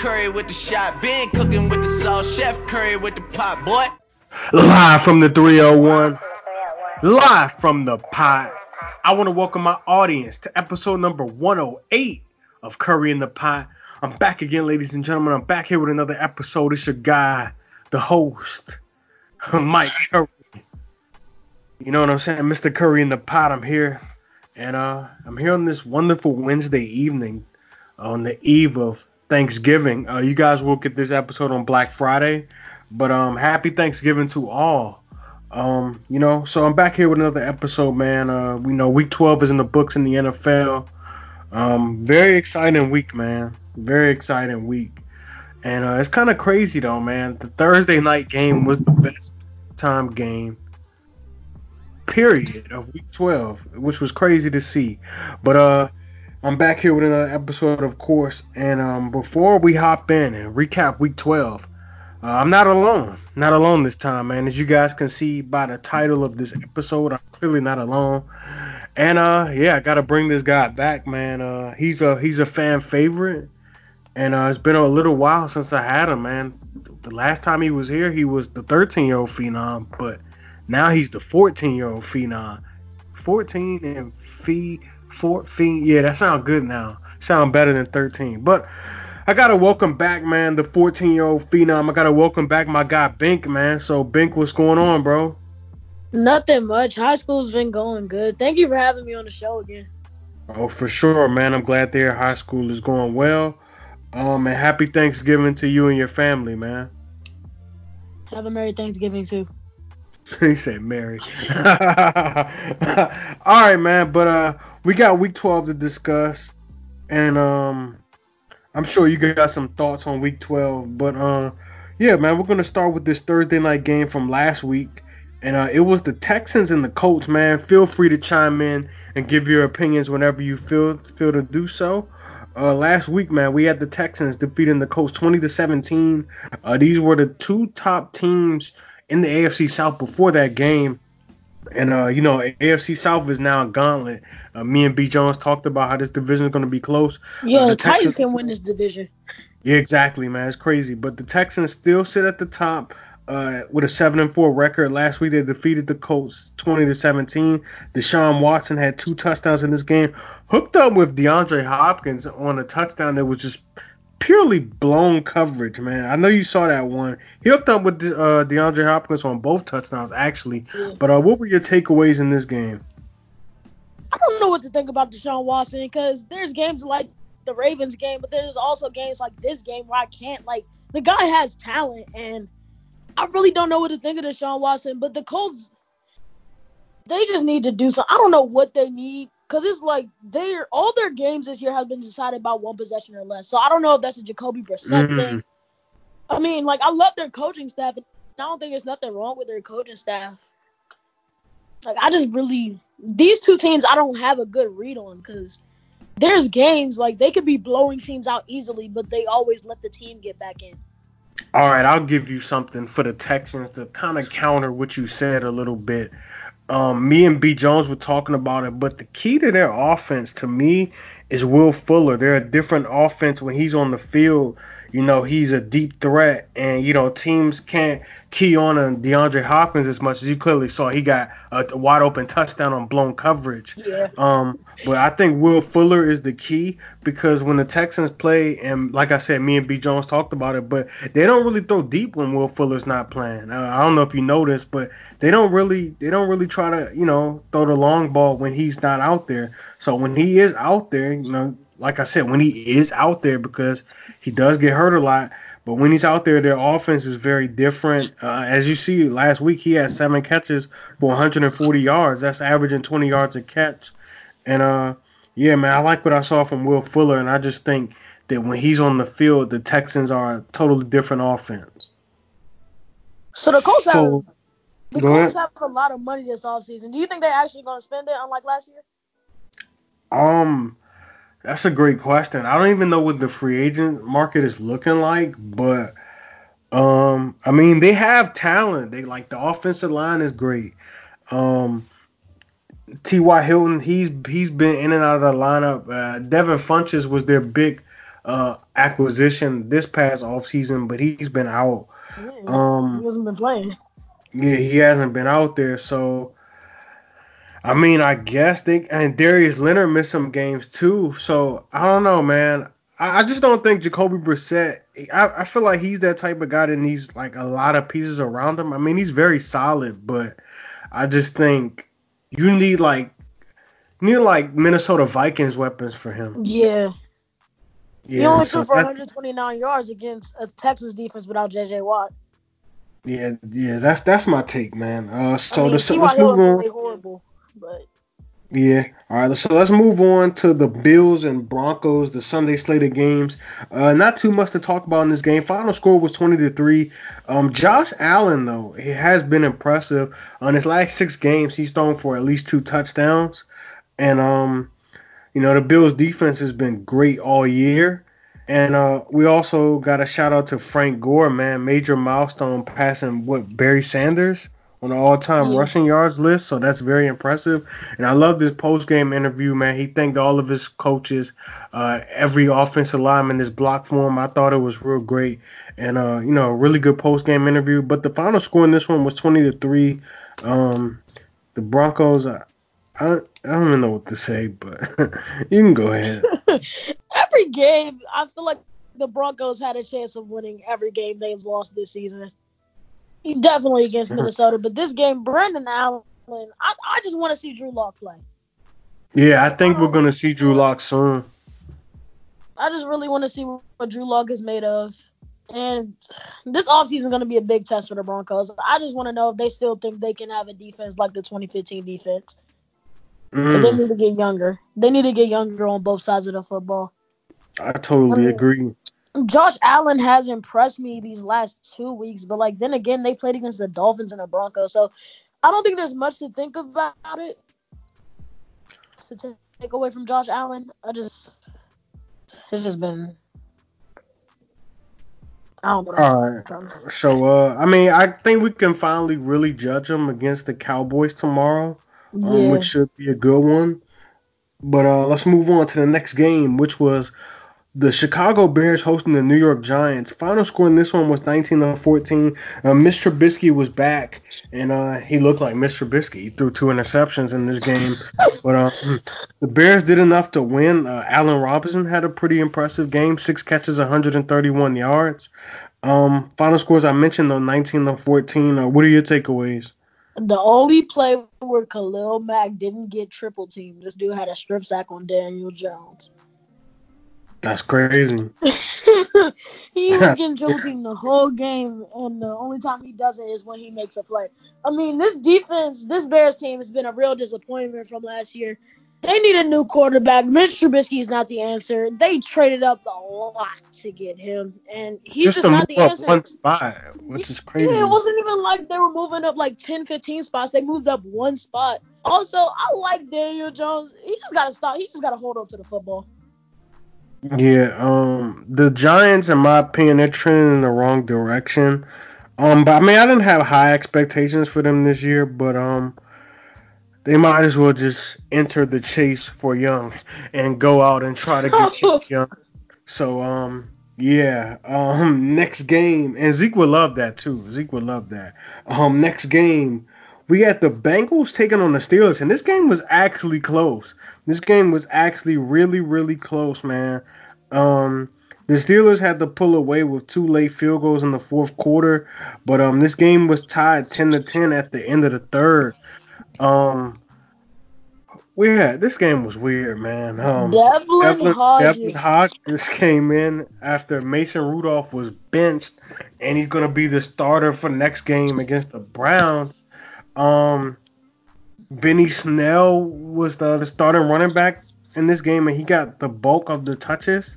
Curry with the shot. Been cooking with the sauce. Chef Curry with the pot, boy. Live from the 301. Live from the pot. I want to welcome my audience to episode number 108 of Curry in the Pot. I'm back again, ladies and gentlemen. I'm back here with another episode. It's your guy, the host, Mike Curry. You know what I'm saying? Mr. Curry in the Pot. I'm here. And uh, I'm here on this wonderful Wednesday evening on the eve of Thanksgiving. Uh, you guys will get this episode on Black Friday. But um, happy Thanksgiving to all. Um, you know, so I'm back here with another episode, man. Uh, we know week 12 is in the books in the NFL. Um, very exciting week, man. Very exciting week. And uh, it's kind of crazy though, man. The Thursday night game was the best time game, period, of week 12, which was crazy to see. But uh, I'm back here with another episode, of course. And um, before we hop in and recap week 12, uh, I'm not alone. Not alone this time, man. As you guys can see by the title of this episode, I'm clearly not alone. And uh, yeah, I gotta bring this guy back, man. Uh, he's a he's a fan favorite, and uh, it's been a little while since I had him, man. The last time he was here, he was the 13 year old phenom, but now he's the 14 year old phenom. 14 and fee, 14. Yeah, that sounds good now. Sound better than 13, but. I gotta welcome back, man, the 14 year old phenom. I gotta welcome back my guy Bink, man. So Bink, what's going on, bro? Nothing much. High school's been going good. Thank you for having me on the show again. Oh, for sure, man. I'm glad their high school is going well. Um, and happy Thanksgiving to you and your family, man. Have a Merry Thanksgiving too. he said Merry. All right, man. But uh, we got week 12 to discuss, and um, I'm sure you got some thoughts on week 12, but uh, yeah, man, we're gonna start with this Thursday night game from last week, and uh, it was the Texans and the Colts. Man, feel free to chime in and give your opinions whenever you feel feel to do so. Uh, last week, man, we had the Texans defeating the Colts 20 to 17. Uh, these were the two top teams in the AFC South before that game. And uh, you know, AFC South is now a gauntlet. Uh, me and B Jones talked about how this division is going to be close. Yeah, Uh, the Titans can win this division. Yeah, exactly, man. It's crazy, but the Texans still sit at the top uh, with a seven and four record. Last week they defeated the Colts twenty to seventeen. Deshaun Watson had two touchdowns in this game, hooked up with DeAndre Hopkins on a touchdown that was just purely blown coverage, man. I know you saw that one. He hooked up with uh, DeAndre Hopkins on both touchdowns, actually. But uh, what were your takeaways in this game? I don't know what to think about Deshaun Watson because there's games like the Ravens game, but there's also games like this game where I can't like the guy has talent and I really don't know what to think of Deshaun Watson. But the Colts, they just need to do something. I don't know what they need because it's like they're all their games this year have been decided by one possession or less. So I don't know if that's a Jacoby Brissett Mhm. thing. I mean, like I love their coaching staff. And I don't think there's nothing wrong with their coaching staff. Like I just really these two teams I don't have a good read on because there's games like they could be blowing teams out easily, but they always let the team get back in. All right, I'll give you something for the Texans to kind of counter what you said a little bit. Um, me and B Jones were talking about it, but the key to their offense to me is Will Fuller. They're a different offense when he's on the field. You know, he's a deep threat, and you know teams can't key on on DeAndre Hopkins as much as you clearly saw. He got a wide open touchdown on blown coverage. Yeah. Um, but I think Will Fuller is the key because when the Texans play, and like I said, me and B Jones talked about it, but they don't really throw deep when Will Fuller's not playing. Uh, I don't know if you noticed, but they don't really they don't really try to you know throw the long ball when he's not out there. So when he is out there, you know, like I said, when he is out there because he does get hurt a lot. But when he's out there, their offense is very different. Uh, as you see, last week he had seven catches for 140 yards. That's averaging 20 yards a catch. And uh, yeah, man, I like what I saw from Will Fuller, and I just think that when he's on the field, the Texans are a totally different offense. So the Colts have the Colts ahead. have a lot of money this offseason. Do you think they're actually going to spend it unlike last year? Um, that's a great question. I don't even know what the free agent market is looking like, but um, I mean they have talent. They like the offensive line is great. Um, T.Y. Hilton, he's he's been in and out of the lineup. Uh, Devin Funchess was their big uh, acquisition this past offseason, but he's been out. Yeah, Um, he hasn't been playing. Yeah, he hasn't been out there, so I mean, I guess they and Darius Leonard missed some games too. So I don't know, man. I, I just don't think Jacoby Brissett. I, I feel like he's that type of guy that needs like a lot of pieces around him. I mean, he's very solid, but I just think you need like you need like Minnesota Vikings weapons for him. Yeah. he only so threw for that- 129 yards against a Texas defense without J.J. Watt. yeah, yeah. That's that's my take, man. Uh, so I mean, the, let's move on. really horrible, but Yeah. All right. So let's move on to the Bills and Broncos, the Sunday slate of games. Uh, not too much to talk about in this game. Final score was 20 to three. Um, Josh Allen though, he has been impressive on his last six games. He's thrown for at least two touchdowns, and um, you know the Bills defense has been great all year. And uh, we also got a shout out to Frank Gore, man, major milestone passing what Barry Sanders on the all-time Yeah. rushing yards list. So that's very impressive. And I love this post-game interview, man. He thanked all of his coaches, uh, every offensive lineman this block for him. I thought it was real great, and uh, you know, a really good post-game interview. But the final score in this one was 20 to three. Um, the Broncos. I, I I don't even know what to say, but you can go ahead. every game, I feel like the Broncos had a chance of winning every game they've lost this season. He definitely against. Minnesota, but this game, Brandon Allen, I, I just want to see Drew Lock play. Yeah, I think we're gonna see Drew Lock soon. I just really want to see what Drew Lock is made of. And this offseason is going to be a big test for the Broncos. I just want to know if they still think they can have a defense like the 2015 defense. Because they Mm, need to get younger. They need to get younger on both sides of the football. I totally agree. Josh Allen has impressed me these last two weeks, but like then again, they played against the Dolphins and the Broncos, so I don't think there's much to think about it. To take away from Josh Allen, I just it's just been I don't know. All right. So, uh, I mean, I think we can finally really judge them against the Cowboys tomorrow, um, which should be a good one. But uh, let's move on to the next game, which was the Chicago Bears hosting the New York Giants. Final score in this one was 19 to 14. Uh, Mr. Trubisky was back, and uh, he looked like Mr. Trubisky. He threw two interceptions in this game, but uh, the Bears did enough to win. Uh, Allen Robinson had a pretty impressive game, six catches, 131 yards. Um, final scores I mentioned though, 19 to 14. Uh, what are your takeaways? The only play where Khalil Mack didn't get triple teamed, this dude had a strip sack on Daniel Jones. That's crazy. he was teamed the whole game, and the only time he does it is when he makes a play. I mean, this defense, this Bears team has been a real disappointment from last year. They need a new quarterback. Mitch Trubisky is not the answer. They traded up a lot to get him, and he's just, Just not the up answer. one spot, which is crazy. Yeah, it wasn't even like they were moving up like 10, 15 spots. They moved up one spot. Also, I like Daniel Jones. He just got to stop. He just got to hold on to the football. Yeah, um, the Giants, in my opinion, they're trending in the wrong direction. Um, but I mean, I didn't have high expectations for them this year, but um, they might as well just enter the chase for Young and go out and try to get Young. So um, yeah, um, next game, and Zeke would love that too. Zeke would love that. Um, next game, we got the Bengals taking on the Steelers, and this game was actually close. This game was actually really, really close, man. Um, the Steelers had to pull away with two late field goals in the fourth quarter, but um, this game was tied 10 to 10 at the end of the third. Um, we had this game was weird, man. Um, Devlin, Devlin, Hodges. Devlin Hodges came in after Mason Rudolph was benched, and he's gonna be the starter for next game against the Browns. Um, Benny Snell was the, the starting running back in this game, and he got the bulk of the touches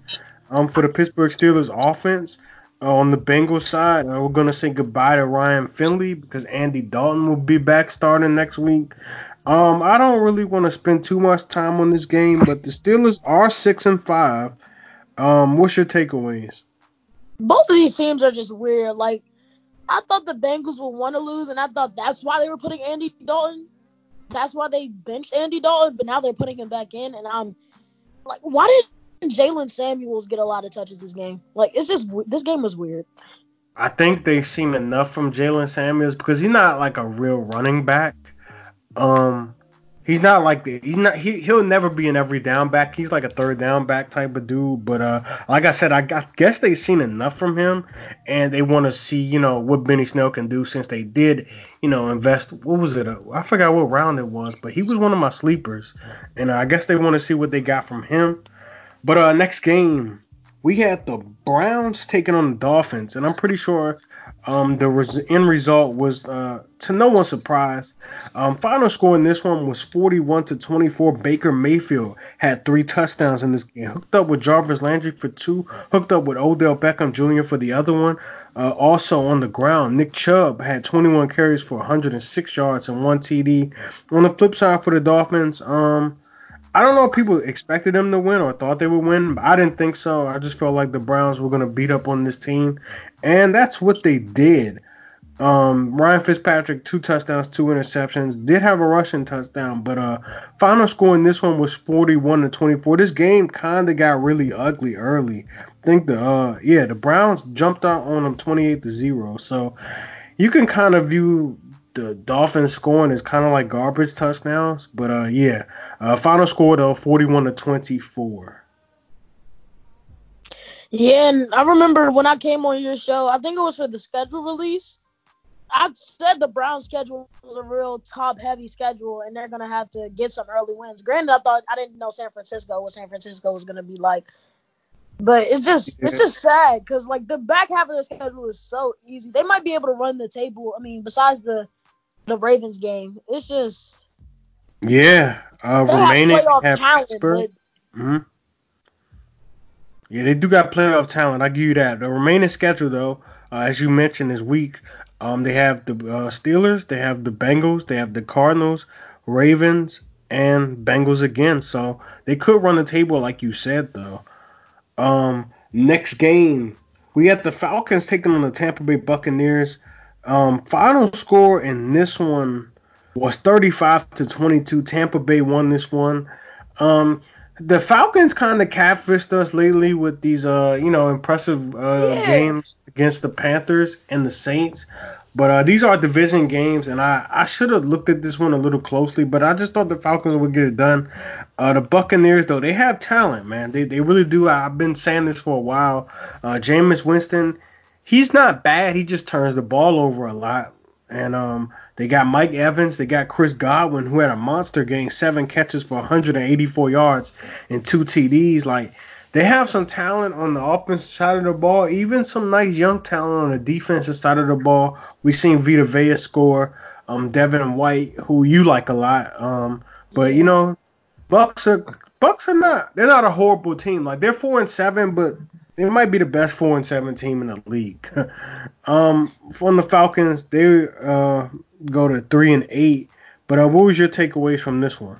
um, for the Pittsburgh Steelers offense. Uh, on the Bengals side, uh, we're gonna say goodbye to Ryan Finley because Andy Dalton will be back starting next week. Um, I don't really want to spend too much time on this game, but the Steelers are six and five. Um, what's your takeaways? Both of these teams are just weird. Like, I thought the Bengals would want to lose, and I thought that's why they were putting Andy Dalton. That's why they benched Andy Dalton, but now they're putting him back in, and I'm like, why did Jaylen Samuels get a lot of touches this game? Like it's just this game was weird. I think they've seen enough from Jaylen Samuels because he's not like a real running back. Um, he's not like he's not he he'll never be an every down back. He's like a third down back type of dude. But uh, like I said, I, I guess they've seen enough from him, and they want to see you know what Benny Snell can do since they did you know invest. What was it? Uh, I forgot what round it was, but he was one of my sleepers, and uh, I guess they want to see what they got from him. But uh, next game we had the Browns taking on the Dolphins, and I'm pretty sure um, the res- end result was uh, to no one's surprise. Um, final score in this one was 41 to 24. Baker Mayfield had three touchdowns in this game, hooked up with Jarvis Landry for two, hooked up with Odell Beckham Jr. for the other one. Uh, also on the ground, Nick Chubb had 21 carries for 106 yards and one TD. On the flip side for the Dolphins, um, I don't know if people expected them to win or thought they would win, but I didn't think so. I just felt like the Browns were going to beat up on this team, and that's what they did. Um, Ryan Fitzpatrick, two touchdowns, two interceptions, did have a rushing touchdown, but uh, final score in this one was 41 to 24. This game kind of got really ugly early. I think the uh, yeah, the Browns jumped out on them 28 to zero. So you can kind of view the Dolphins scoring is kind of like garbage touchdowns. But uh, yeah, uh, final score though, forty-one to twenty-four. Yeah, and I remember when I came on your show, I think it was for the schedule release. I said the Brown schedule was a real top-heavy schedule, and they're gonna have to get some early wins. Granted, I thought I didn't know San Francisco what San Francisco was gonna be like, but it's just yeah. it's just sad because like the back half of the schedule is so easy. They might be able to run the table. I mean, besides the the Ravens game. It's just yeah. Uh, remaining have, have talent, Pittsburgh. But... Mm-hmm. Yeah, they do got playoff talent. I give you that. The remaining schedule, though, uh, as you mentioned, is weak. Um, they have the uh, Steelers, they have the Bengals, they have the Cardinals, Ravens, and Bengals again. So they could run the table, like you said, though. Um, next game, we got the Falcons taking on the Tampa Bay Buccaneers. Um, final score in this one was 35 to 22. Tampa Bay won this one. Um, the Falcons kind of catfished us lately with these, uh, you know, impressive uh, yeah. games against the Panthers and the Saints. But uh, these are division games, and I, I should have looked at this one a little closely, but I just thought the Falcons would get it done. Uh, the Buccaneers, though, they have talent, man. They, they really do. I've been saying this for a while. Uh, Jameis Winston, he's not bad. He just turns the ball over a lot. And um, they got Mike Evans. They got Chris Godwin, who had a monster game, seven catches for 184 yards and two TDs. Like they have some talent on the offensive side of the ball, even some nice young talent on the defensive side of the ball. We've seen Vita Vea score. Um, Devin White, who you like a lot. Um, but you know, Bucks are Bucks are not. They're not a horrible team. Like they're four and seven, but they might be the best four and seven team in the league. um, from the Falcons, they uh, go to three and eight. But uh, what was your takeaways from this one?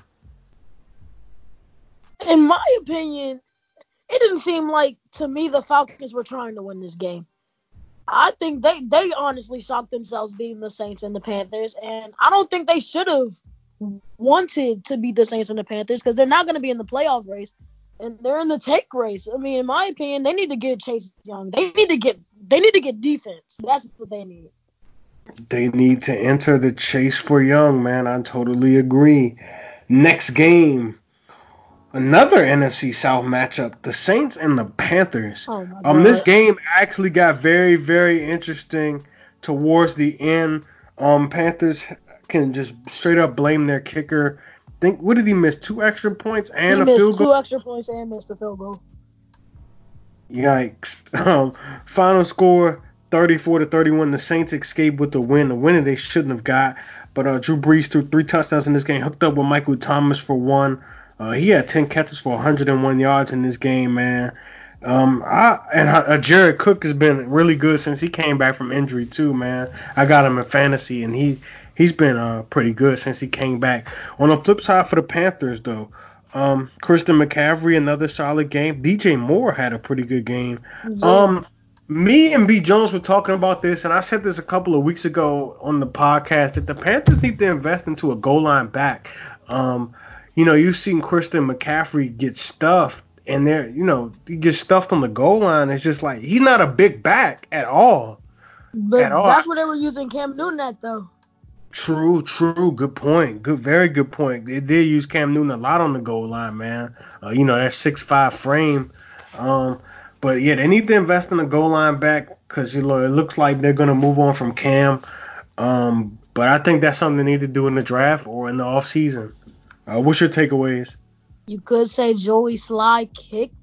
In my opinion, it didn't seem like to me the Falcons were trying to win this game. I think they they honestly shocked themselves beating the Saints and the Panthers, and I don't think they should have wanted to beat the Saints and the Panthers because they're not going to be in the playoff race and they're in the take race. I mean, in my opinion, they need to get Chase Young. They need to get they need to get defense. That's what they need. They need to enter the chase for Young, man. I totally agree. Next game, another NFC South matchup: the Saints and the Panthers. Oh um, this game actually got very, very interesting towards the end. Um, Panthers can just straight up blame their kicker think what did he miss? Two extra points and he a field goal. Two extra points and missed a field goal. Yikes! Um, final score: 34 to 31. The Saints escaped with the win. The win they shouldn't have got. But uh, Drew Brees threw three touchdowns in this game. Hooked up with Michael Thomas for one. Uh, he had 10 catches for 101 yards in this game, man. Um, I and uh, Jared Cook has been really good since he came back from injury too, man. I got him in fantasy, and he he's been uh, pretty good since he came back. On the flip side for the Panthers, though, um, Christian McCaffrey another solid game. DJ Moore had a pretty good game. Yeah. Um, me and B Jones were talking about this, and I said this a couple of weeks ago on the podcast that the Panthers need to invest into a goal line back. Um, you know, you've seen Christian McCaffrey get stuffed and they're you know he gets stuffed on the goal line. It's just like he's not a big back at all. But at all. that's what they were using Cam Newton at though. True, true. Good point. Good, very good point. They did use Cam Newton a lot on the goal line, man. Uh, you know that six five frame. Um, but yeah, they need to invest in the goal line back because you know it looks like they're gonna move on from Cam. Um, but I think that's something they need to do in the draft or in the off season. Uh, what's your takeaways? You could say Joey Slye kicked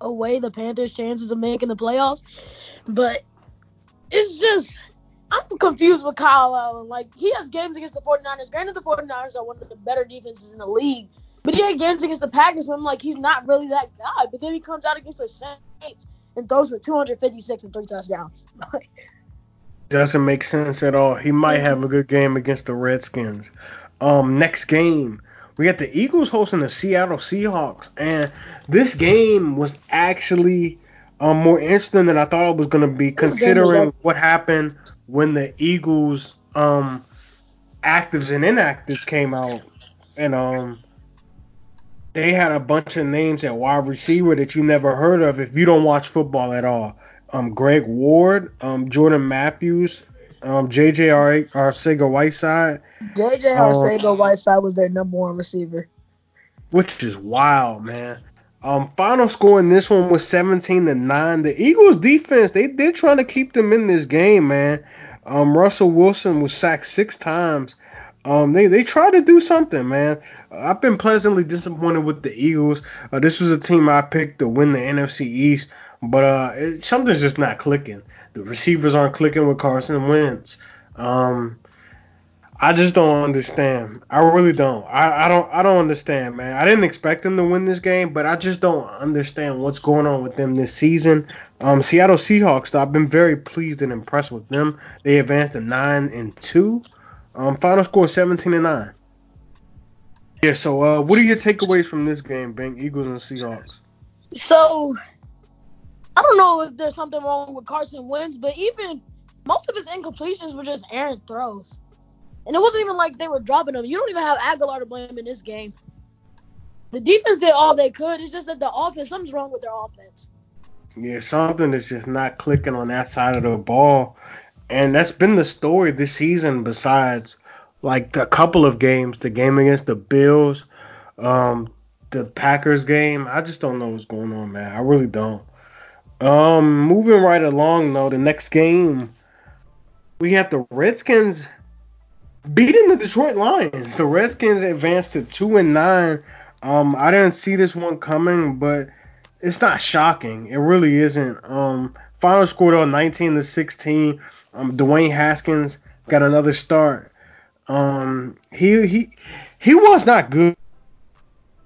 away the Panthers' chances of making the playoffs, but it's just I'm confused with Kyle Allen. Like, he has games against the 49ers. Granted, the 49ers are one of the better defenses in the league. But he had games against the Packers where I'm like, he's not really that guy. But then he comes out against the Saints and throws for 256 and three touchdowns. Doesn't make sense at all. He might have a good game against the Redskins. Um, next game, we got the Eagles hosting the Seattle Seahawks, and this game was actually um, more interesting than I thought it was going to be, considering what happened when the Eagles um actives and inactives came out, and um they had a bunch of names at wide receiver that you never heard of if you don't watch football at all. Um, Greg Ward, um, Jordan Matthews, um, JJ Arcega Whiteside. JJ Arcega um, Whiteside was their number one receiver. Which is wild, man. Um, final score in this one was 17 to 9. The Eagles defense, they did try to keep them in this game, man. Um, Russell Wilson was sacked six times. Um, they they tried to do something, man. I've been pleasantly disappointed with the Eagles. Uh, this was a team I picked to win the NFC East, but uh, it, something's just not clicking. The receivers aren't clicking with Carson Wentz. Um, I just don't understand. I really don't. I, I don't. I don't understand, man. I didn't expect them to win this game, but I just don't understand what's going on with them this season. Um, Seattle Seahawks. Though, I've been very pleased and impressed with them. They advanced to nine and two. Um, final score 17 and 9. Yeah, so uh, what are your takeaways from this game, Bang Eagles and Seahawks? So, I don't know if there's something wrong with Carson Wentz, but even most of his incompletions were just errant throws. And it wasn't even like they were dropping them. You don't even have Agholor to blame in this game. The defense did all they could. It's just that the offense, something's wrong with their offense. Yeah, something is just not clicking on that side of the ball and that's been the story this season. Besides, like a couple of games, the game against the Bills, um, the Packers game. I just don't know what's going on, man. I really don't. Um, moving right along though, the next game we have the Redskins beating the Detroit Lions. The Redskins advanced to two and nine. Um, I didn't see this one coming, but it's not shocking. It really isn't. Um, final score though, 19 to 16. Um, Dwayne Haskins got another start. Um, he he he was not good.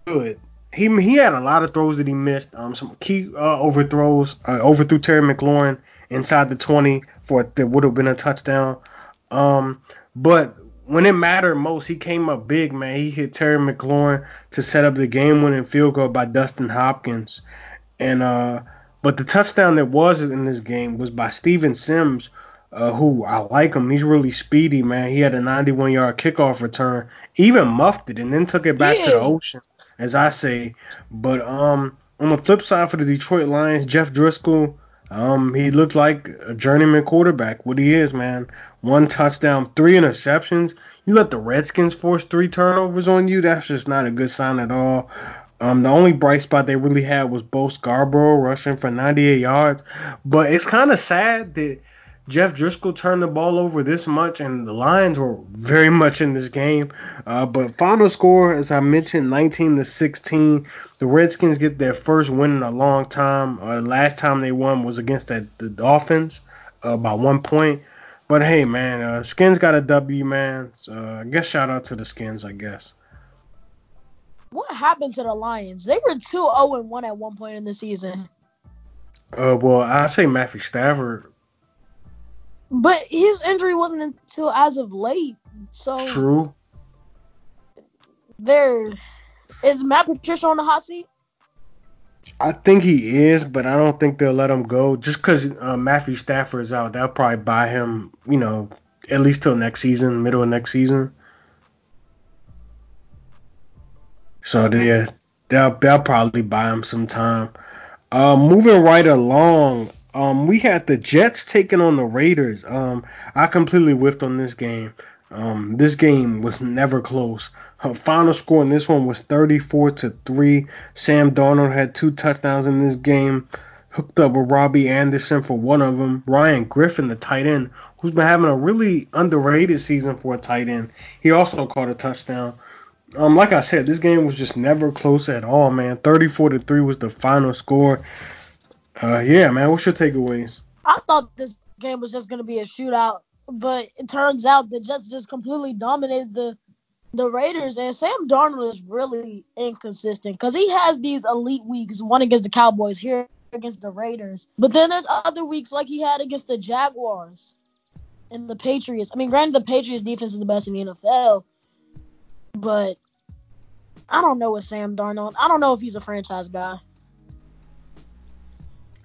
Good. He he had a lot of throws that he missed. Um, some key uh, overthrows. Uh, overthrew Terry McLaurin inside the 20 for that would have been a touchdown. Um, but when it mattered most, he came up big, man. He hit Terry McLaurin to set up the game-winning field goal by Dustin Hopkins, and uh, but the touchdown that was in this game was by Steven Sims, uh, who I like him. He's really speedy, man. He had a 91 yard kickoff return, even muffed it, and then took it back yeah. to the ocean, as I say. But um, on the flip side for the Detroit Lions, Jeff Driskel, um, he looked like a journeyman quarterback. What he is, man. One touchdown, three interceptions. You let the Redskins force three turnovers on you. That's just not a good sign at all. Um, the only bright spot they really had was Bo Scarborough rushing for 98 yards. But it's kind of sad that Jeff Driskel turned the ball over this much, and the Lions were very much in this game. Uh, but final score, as I mentioned, 19 to 16. The Redskins get their first win in a long time. Uh, last time they won was against the, the Dolphins uh, by one point. But hey, man, uh, Skins got a W, man. So, uh, I guess shout out to the Skins, I guess. What happened to the Lions? They were 2 0 1 at one point in the season. Uh, well, I say Matthew Stafford but his injury wasn't until as of late. So true. There is Matt Patricia on the hot seat. I think he is, but I don't think they'll let him go just because uh, Matthew Stafford is out. They'll probably buy him, you know, at least till next season, middle of next season. So yeah, They'll they'll probably buy him some time. Uh, moving right along, um, we had the Jets taking on the Raiders. Um, I completely whiffed on this game. Um, this game was never close. Her final score in this one was 34 to three. Sam Darnold had two touchdowns in this game. Hooked up with Robbie Anderson for one of them. Ryan Griffin, the tight end, who's been having a really underrated season for a tight end. He also caught a touchdown. Um, like I said, this game was just never close at all, man. 34 to three was the final score. Uh, yeah, man. What's your takeaways? I thought this game was just gonna be a shootout, but it turns out the Jets just completely dominated the the Raiders. And Sam Darnold is really inconsistent because he has these elite weeks, one against the Cowboys, here against the Raiders, but then there's other weeks like he had against the Jaguars and the Patriots. I mean, granted, the Patriots defense is the best in the NFL, but I don't know with Sam Darnold. I don't know if he's a franchise guy.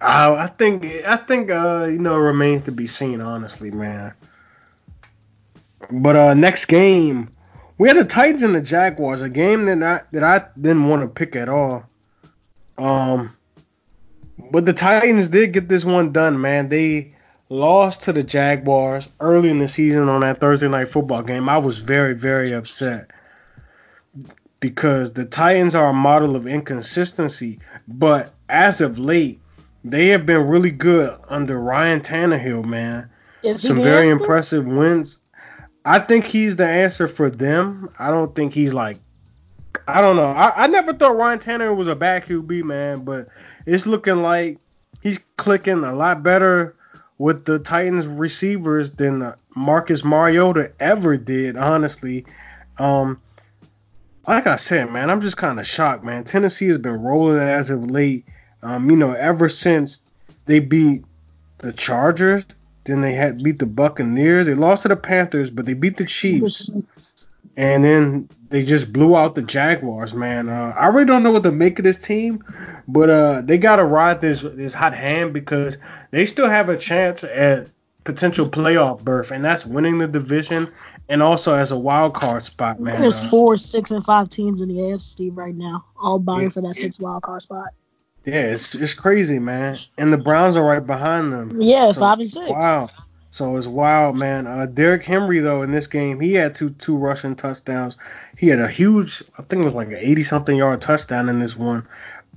Uh, I think I think uh, you know it remains to be seen, honestly, man. But uh, next game, we had the Titans and the Jaguars, a game that I that I didn't want to pick at all. Um, but the Titans did get this one done, man. They lost to the Jaguars early in the season on that Thursday night football game. I was very very upset because the Titans are a model of inconsistency, but as of late they have been really good under Ryan Tannehill, man. Is Some very answer? impressive wins. I think he's the answer for them. I don't think he's like I don't know. I, I never thought Ryan Tannehill was a bad QB, man, but it's looking like he's clicking a lot better with the Titans receivers than Marcus Mariota ever did, honestly. Um like I said, man, I'm just kind of shocked, man. Tennessee has been rolling as of late. Um, you know, ever since they beat the Chargers, then they had beat the Buccaneers. They lost to the Panthers, but they beat the Chiefs, and then they just blew out the Jaguars, man. Uh, I really don't know what to make of this team, but uh, they gotta ride this this hot hand because they still have a chance at potential playoff berth, and that's winning the division and also as a wild card spot, man. There's Uh, four, six, and five teams in the AFC right now, all vying Yeah. for that six wild card spot. Yeah, it's it's crazy, man. And the Browns are right behind them. Yeah, So, five and six. Wow. So it's wild, man. Uh, Derrick Henry though in this game, he had two two rushing touchdowns. He had a huge, I think it was like an 80 something yard touchdown in this one.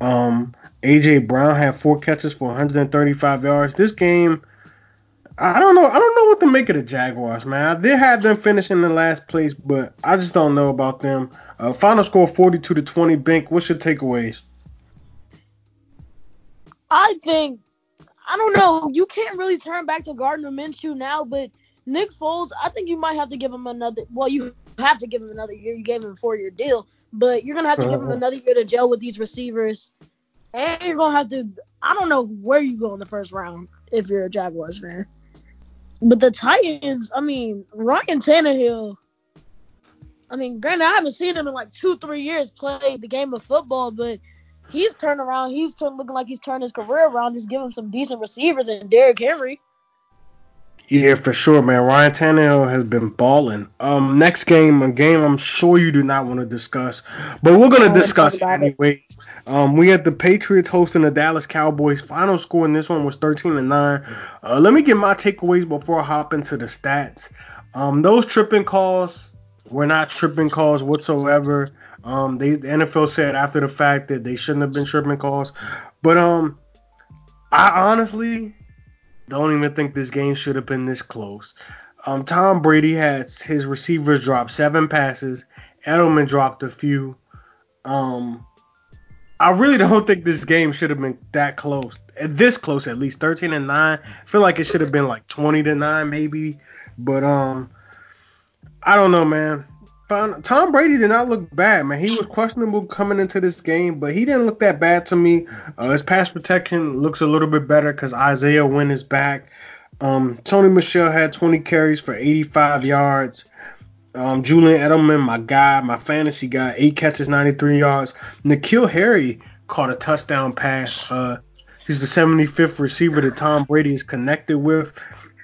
Um, AJ Brown had four catches for 135 yards. This game, I don't know. I don't know what to make of the Jaguars, man. I did have them finishing in the last place, but I just don't know about them. Uh, final score 42 to 20. Bink, what's your takeaways? I think I don't know. You can't really turn back to Gardner Minshew now, but Nick Foles, I think you might have to give him another. Well, you have to give him another year. You gave him a four-year deal, but you're gonna have to give him Uh-huh. another year to gel with these receivers, and you're gonna have to. I don't know where you go in the first round if you're a Jaguars fan. But the Titans, I mean, Ryan Tannehill. I mean, granted, I haven't seen him in like two, three years play the game of football, but he's turned around. He's turned looking like he's turned his career around. Just give him some decent receivers and Derrick Henry. Yeah, for sure, man. Ryan Tannehill has been balling. Um, next game, a game I'm sure you do not want to discuss, but we're gonna discuss it talk about it. anyways. Um, we had the Patriots hosting the Dallas Cowboys. Final score in this one was 13 to nine. Uh, let me get my takeaways before I hop into the stats. Um, those tripping calls were not tripping calls whatsoever. Um, they the NFL said after the fact that they shouldn't have been tripping calls, but um, I honestly don't even think this game should have been this close. Um, Tom Brady had his receivers drop seven passes. Edelman dropped a few. Um, I really don't think this game should have been that close. This close, at least thirteen and nine. I feel like it should have been like twenty to nine, maybe. But um, I don't know, man. Found- Tom Brady did not look bad, man. He was questionable coming into this game, but he didn't look that bad to me. Uh, his pass protection looks a little bit better because Isaiah Wynn is back. Um, Sony Michel had 20 carries for 85 yards. Um, Julian Edelman, my guy, my fantasy guy, eight catches, 93 yards. N'Keal Harry caught a touchdown pass. Uh, he's the 75th receiver that Tom Brady is connected with.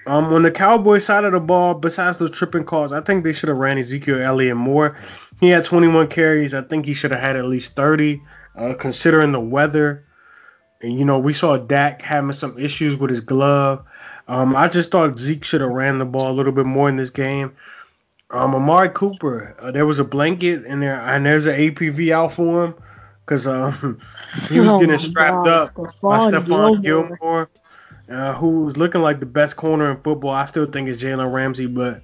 Um, on the Cowboys side of the ball, besides those tripping calls, I think they should have ran Ezekiel Elliott more. He had 21 carries. I think he should have had at least 30. uh, considering the weather. And you know, we saw Dak having some issues with his glove. Um, I just thought Zeke should have ran the ball a little bit more in this game. Um, Amari Cooper, uh, there was a blanket in there, and there's an APV out for him because um, he was Oh getting strapped up by Stephon Stephon Gilmore. Gilmore, uh, who's looking like the best corner in football. I still think it's Jalen Ramsey, but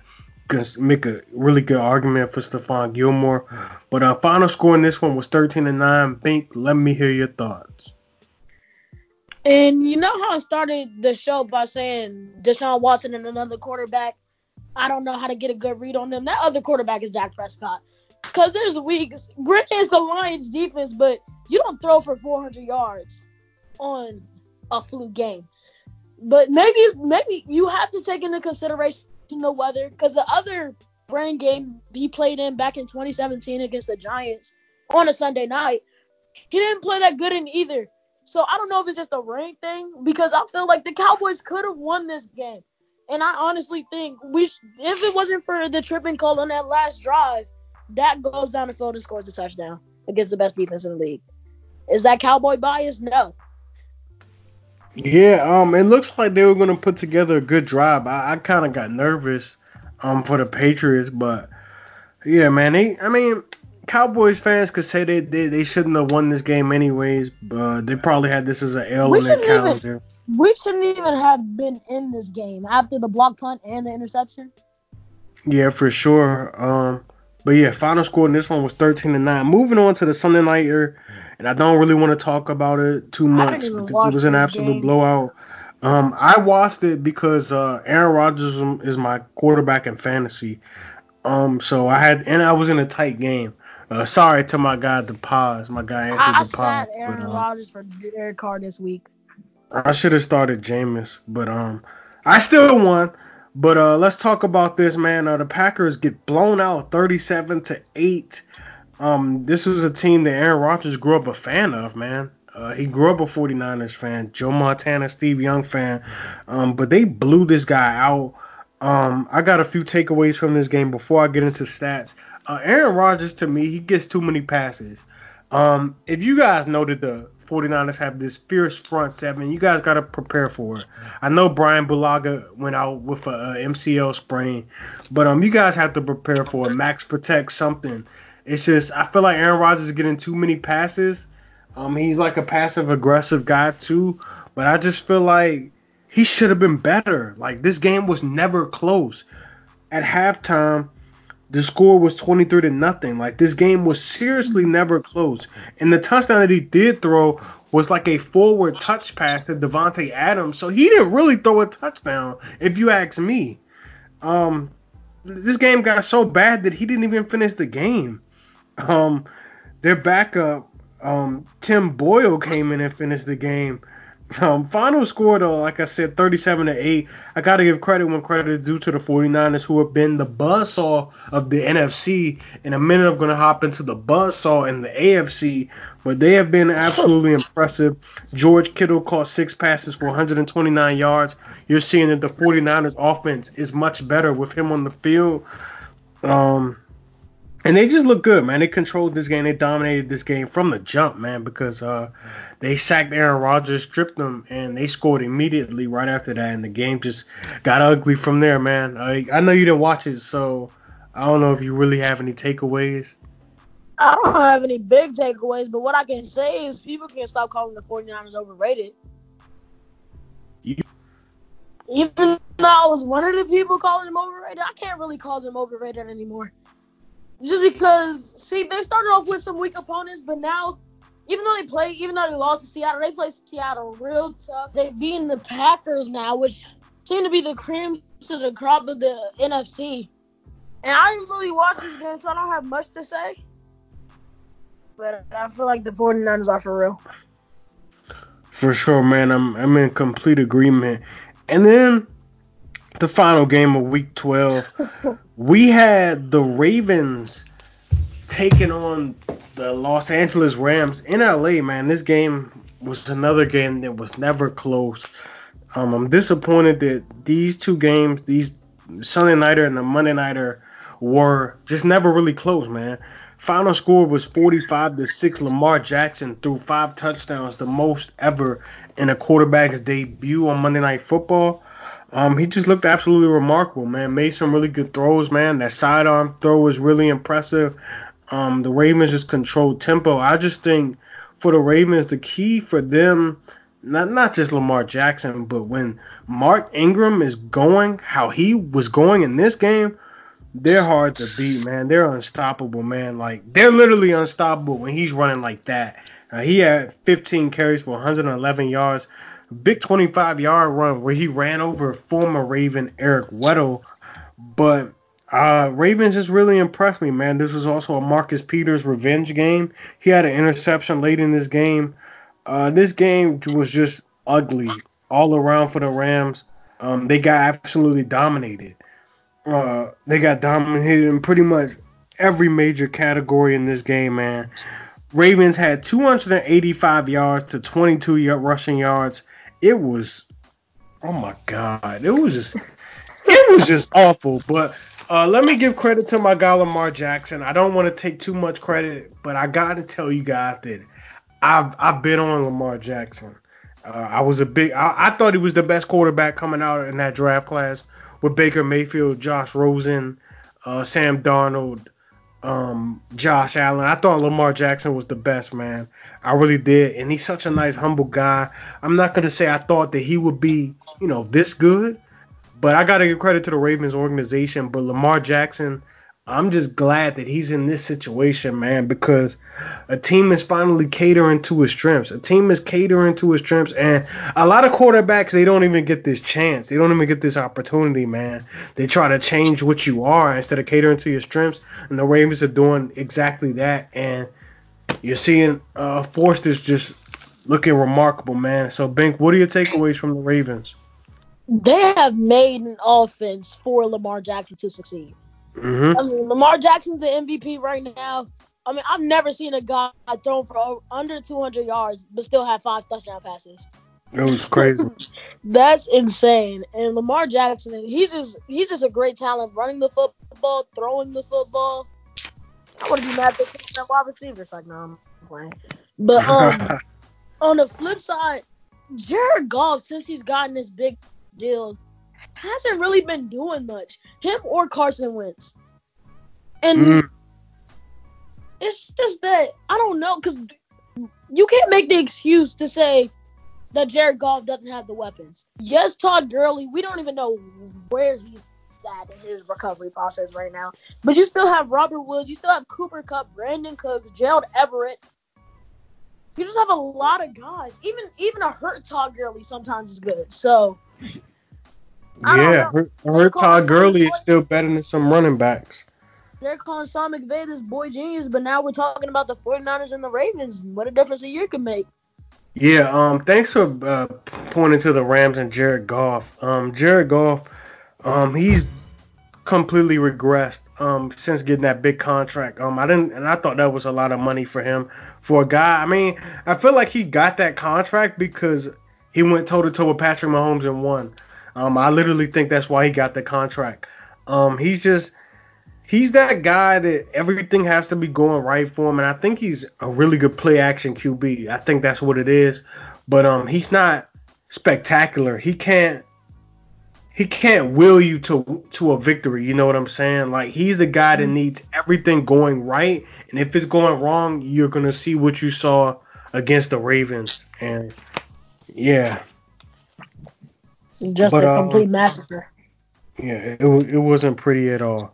can make a really good argument for Stephon Gilmore. But uh, final score in this one was 13 to 9. Bink, let me hear your thoughts. And you know how I started the show by saying Deshaun Watson and another quarterback. I don't know how to get a good read on them. That other quarterback is Dak Prescott. Because there's weeks. Granted, it's the Lions defense, but you don't throw for 400 yards on a flu game. But maybe maybe you have to take into consideration the weather because the other brain game he played in back in 2017 against the Giants on a Sunday night, he didn't play that good in either. So I don't know if it's just a rain thing because I feel like the Cowboys could have won this game. And I honestly think we, sh- if it wasn't for the tripping call on that last drive, that goes down the field and scores a touchdown against the best defense in the league. Is that Cowboy bias? No. Yeah, um, it looks like they were gonna put together a good drive. I, I kind of got nervous, um, for the Patriots, but yeah, man, they, I mean, Cowboys fans could say they they, they shouldn't have won this game anyways, but they probably had this as an L We in their shouldn't even- calendar. We shouldn't even have been in this game after the block punt and the interception. Yeah, for sure. Um, but yeah, final score in this one was 13 to 9. Moving on to the Sunday nighter, and I don't really want to talk about it too much because it was an absolute game. blowout. Um, I watched it because uh, Aaron Rodgers is my quarterback in fantasy. Um, so I had, and I was in a tight game. Uh, sorry to my guy the pause, my guy Anthony I, I the sat pause. Aaron but, uh, Rodgers for Derek Carr this week. I should have started Jameis, but um, I still won. But uh, let's talk about this, man. Uh, the Packers get blown out, thirty-seven to eight. Um, this was a team that Aaron Rodgers grew up a fan of, man. Uh, he grew up a 49ers fan, Joe Montana, Steve Young fan. Um, but they blew this guy out. Um, I got a few takeaways from this game before I get into stats. Uh, Aaron Rodgers, to me, he gets too many passes. Um, if you guys know that the 49ers have this fierce front seven, you guys got to prepare for it. I know Brian Bulaga went out with a, uh MCL sprain, but um, you guys have to prepare for it. Max protect something. It's just I feel like Aaron Rodgers is getting too many passes. Um, he's like a passive aggressive guy too, but I just feel like he should have been better. Like this game was never close. At halftime, the score was 23 to nothing. Like this game was seriously never close. And the touchdown that he did throw was like a forward touch pass to Davante Adams. So he didn't really throw a touchdown, if you ask me. Um, this game got so bad that he didn't even finish the game. Um, their backup, um, Tim Boyle came in and finished the game. Um, final score though, like I said, 37 to 8. I gotta give credit when credit is due to the 49ers who have been the buzzsaw of the NFC. In a minute I'm gonna hop into the buzzsaw in the AFC, but they have been absolutely impressive. George Kittle caught six passes for 129 yards. You're seeing that the 49ers offense is much better with him on the field. Um and they just look good, man. They controlled this game. They dominated this game from the jump, man, because uh, they sacked Aaron Rodgers, stripped them, and they scored immediately right after that. And the game just got ugly from there, man. I, I know you didn't watch it, so I don't know if you really have any takeaways. I don't have any big takeaways, but what I can say is people can stop calling the 49ers overrated. You- Even though I was one of the people calling them overrated, I can't really call them overrated anymore. Just because, see, they started off with some weak opponents, but now, even though they play, even though they lost to Seattle, they play Seattle real tough. They've beaten the Packers now, which seem to be the cream to the crop of the NFC. And I didn't really watch this game, so I don't have much to say. But I feel like the 49ers are for real. For sure, man. I'm I'm in complete agreement. And then the final game of week 12, we had the Ravens taking on the Los Angeles Rams in LA, man. This game was another game that was never close. Um, I'm disappointed that these two games, these Sunday nighter and the Monday nighter, were just never really close, man. Final score was 45 to 6. Lamar Jackson threw five touchdowns, the most ever in a quarterback's debut on Monday Night Football. Um, he just looked absolutely remarkable, man. Made some really good throws, man. That sidearm throw was really impressive. Um, the Ravens just controlled tempo. I just think for the Ravens, the key for them, not not just Lamar Jackson, but when Mark Ingram is going, how he was going in this game, they're hard to beat, man. They're unstoppable, man. Like they're literally unstoppable when he's running like that. Uh, he had 15 carries for 111 yards, big 25 yard run where he ran over former Raven Eric Weddle. But uh, Ravens just really impressed me, man. This was also a Marcus Peters revenge game. He had an interception late in this game. Uh, this game was just ugly all around for the Rams. Um, they got absolutely dominated. Uh, they got dominated in pretty much every major category in this game, man. Ravens had 285 yards to 22 rushing yards. It was, oh my god, it was just, it was just awful. But uh, let me give credit to my guy Lamar Jackson. I don't want to take too much credit, but I got to tell you guys that I've I've been on Lamar Jackson. Uh, I was a big. I, I, thought he was the best quarterback coming out in that draft class with Baker Mayfield, Josh Rosen, uh, Sam Darnold, um, Josh Allen. I thought Lamar Jackson was the best man. I really did, and he's such a nice, humble guy. I'm not gonna say I thought that he would be, you know, this good, but I gotta give credit to the Ravens organization. But Lamar Jackson I'm just glad that he's in this situation, man, because a team is finally catering to his strengths. A team is catering to his strengths, and a lot of quarterbacks they don't even get this chance. They don't even get this opportunity, man. They try to change what you are instead of catering to your strengths, and the Ravens are doing exactly that. And you're seeing uh, Foster's just looking remarkable, man. So, Bink, what are your takeaways from the Ravens? They have made an offense for Lamar Jackson to succeed. Mm-hmm. I mean, Lamar Jackson's the MVP right now. I mean, I've never seen a guy thrown for under 200 yards but still have five touchdown passes. It was crazy. That's insane. And Lamar Jackson, he's just he's just a great talent running the football, throwing the football. I want to be mad at the wide receivers. Like, no, I'm playing. But um, on the flip side, Jared Goff, since he's gotten this big deal, hasn't really been doing much. Him or Carson Wentz. And mm. it's just that I don't know because you can't make the excuse to say that Jared Goff doesn't have the weapons. Yes, Todd Gurley, we don't even know where he's at in his recovery process right now. But you still have Robert Woods, you still have Cooper Kupp, Brandin Cooks, Gerald Everett. You just have a lot of guys. Even even a hurt Todd Gurley sometimes is good. So yeah, her, her Todd Gurley is still better than some running backs. They're calling Sean McVay this boy genius, but now we're talking about the 49ers and the Ravens. What a difference a year can make. Yeah, um, thanks for uh, pointing to the Rams and Jared Goff. Um, Jared Goff, um, he's completely regressed um since getting that big contract. Um, I didn't, and I thought that was a lot of money for him for a guy. I mean, I feel like he got that contract because he went toe to toe with Patrick Mahomes and won. Um, I literally think that's why he got the contract. Um, he's just he's that guy that everything has to be going right for him, and I think he's a really good play action QB. I think that's what it is. But um, he's not spectacular. He can't he can't will you to to a victory. You know what I'm saying? Like he's the guy that needs everything going right, and if it's going wrong, you're gonna see what you saw against the Ravens. And yeah, just but, a complete um, massacre. Yeah, it it wasn't pretty at all.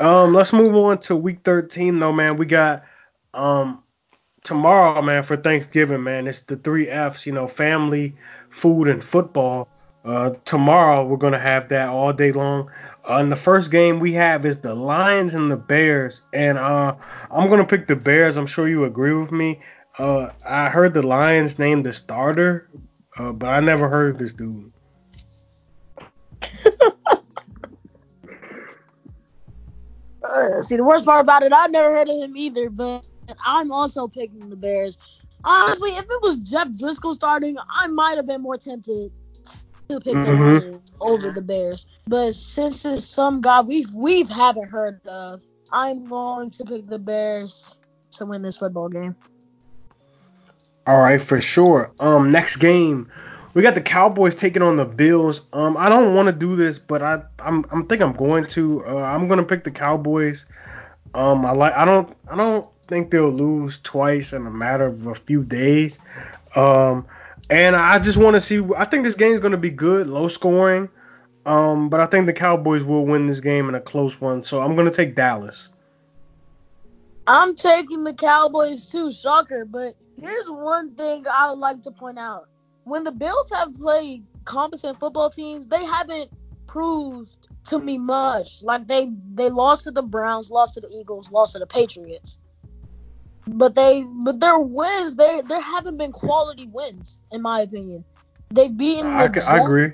Um, let's move on to week 13 though, man. We got um tomorrow, man, for Thanksgiving, man. It's the three F's, you know, family, food, and football. Uh, tomorrow we're gonna have that all day long. Uh, and the first game we have is the Lions and the Bears, and uh, I'm gonna pick the Bears. I'm sure you agree with me. Uh, I heard the Lions named the starter, uh, but I never heard this dude. Uh, see, the worst part about it, I never heard of him either, but I'm also picking the Bears. Honestly, if it was Jeff Driskel starting, I might have been more tempted to pick mm-hmm. the over the Bears. But since it's some guy we've we've haven't heard of, I'm going to pick the Bears to win this football game. All right, for sure. Um, next game, we got the Cowboys taking on the Bills. Um, I don't want to do this, but I I'm I'm think I'm going to. Uh, I'm gonna pick the Cowboys. Um, I like I don't I don't think they'll lose twice in a matter of a few days. Um, and I just want to see. I think this game is gonna be good, low scoring. Um, but I think the Cowboys will win this game in a close one. So I'm gonna take Dallas. I'm taking the Cowboys too, shocker. But here's one thing I would like to point out: when the Bills have played competent football teams, they haven't proved to me much. Like they they lost to the Browns, lost to the Eagles, lost to the Patriots. But they but their wins they there haven't been quality wins in my opinion. They've beaten I, the I agree.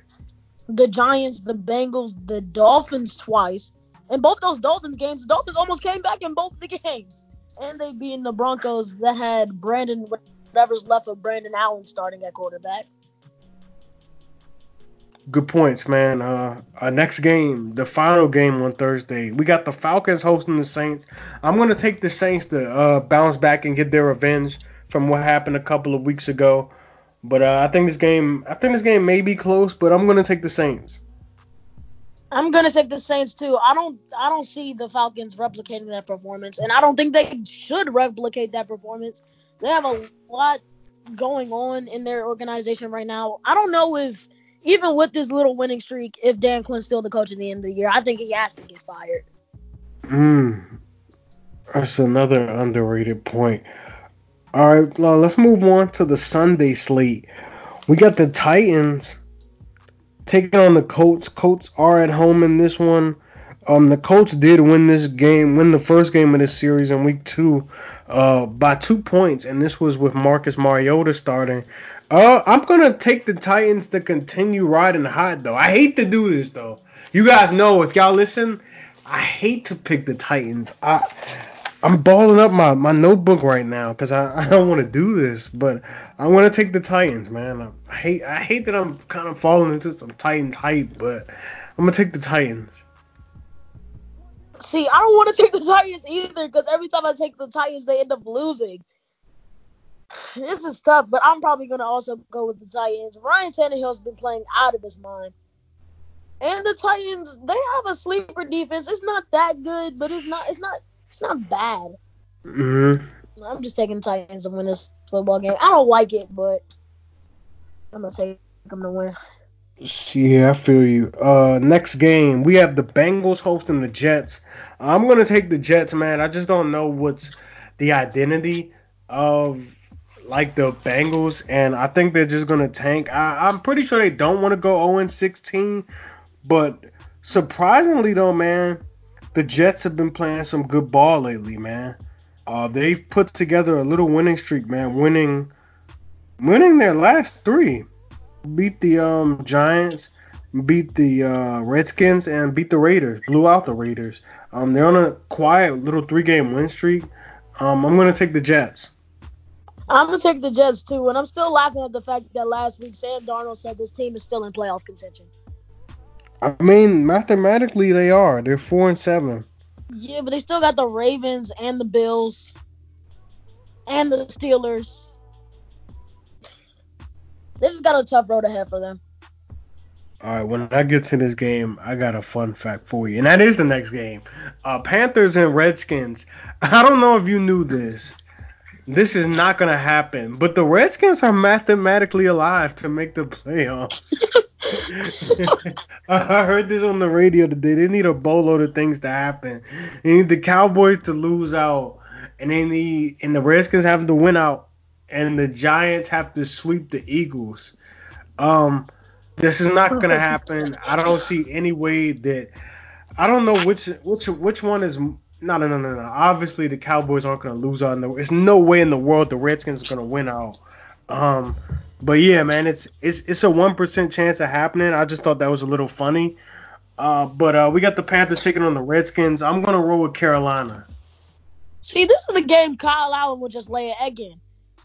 the Giants, the Bengals, the Dolphins twice. And both those Dolphins games, the Dolphins almost came back in both the games. And they beat the Broncos that had Brandon, whatever's left of Brandon Allen starting at quarterback. Good points, man. Uh, uh, next game, the final game on Thursday, we got the Falcons hosting the Saints. I'm gonna take the Saints to uh, bounce back and get their revenge from what happened a couple of weeks ago. But uh, I think this game, I think this game may be close, but I'm gonna take the Saints. I'm gonna take the Saints too. I don't I don't see the Falcons replicating that performance, and I don't think they should replicate that performance. They have a lot going on in their organization right now. I don't know if even with this little winning streak, if Dan Quinn's still the coach at the end of the year, I think he has to get fired. Hmm, that's another underrated point. All right, let's move on to the Sunday slate. We got the Titans taking on the Colts. Colts are at home in this one. Um, the Colts did win this game, win the first game of this series in week two, uh, by two points, and this was with Marcus Mariota starting. Uh, I'm gonna take the Titans to continue riding hot though. I hate to do this though. You guys know if y'all listen, I hate to pick the Titans. I I'm balling up my, my notebook right now because I, I don't want to do this, but I want to take the Titans, man. I hate I hate that I'm kind of falling into some Titans hype, but I'm gonna take the Titans. See, I don't want to take the Titans either because every time I take the Titans, they end up losing. This is tough, but I'm probably gonna also go with the Titans. Ryan Tannehill's been playing out of his mind. And the Titans, they have a sleeper defense. It's not that good, but it's not it's not it's not bad. Mm-hmm. I'm just taking the Titans to win this football game. I don't like it, but I'm gonna take them to win. Yeah, I feel you. Uh, next game we have the Bengals hosting the Jets. I'm gonna take the Jets, man. I just don't know what's the identity of like the Bengals, and I think they're just gonna tank. I, I'm pretty sure they don't want to go 0 16, but surprisingly though, man, the Jets have been playing some good ball lately, man. Uh, they've put together a little winning streak, man. Winning, winning their last three. Beat the um Giants, beat the uh, Redskins, and beat the Raiders. Blew out the Raiders. Um, they're on a quiet little three-game win streak. Um, I'm gonna take the Jets. I'm gonna take the Jets too, and I'm still laughing at the fact that last week Sam Darnold said this team is still in playoff contention. I mean, mathematically they are. They're four and seven. Yeah, but they still got the Ravens and the Bills and the Steelers. They just got a tough road ahead for them. All right, when I get to this game, I got a fun fact for you, and that is the next game. Uh, Panthers and Redskins. I don't know if you knew this. This is not gonna happen, but the Redskins are mathematically alive to make the playoffs. I heard this on the radio today. They need a boatload of things to happen. They need the Cowboys to lose out, and they need and the Redskins have to win out, and the Giants have to sweep the Eagles. Um, this is not gonna happen. I don't see any way that. I don't know which which which one is. No, no, no, no, no. Obviously, the Cowboys aren't gonna lose out. There's no way in the world the Redskins are gonna win out. Um, but yeah, man, it's it's it's a one percent chance of happening. I just thought that was a little funny. Uh, but uh, we got the Panthers taking on the Redskins. I'm gonna roll with Carolina. See, this is the game Kyle Allen would just lay an egg in.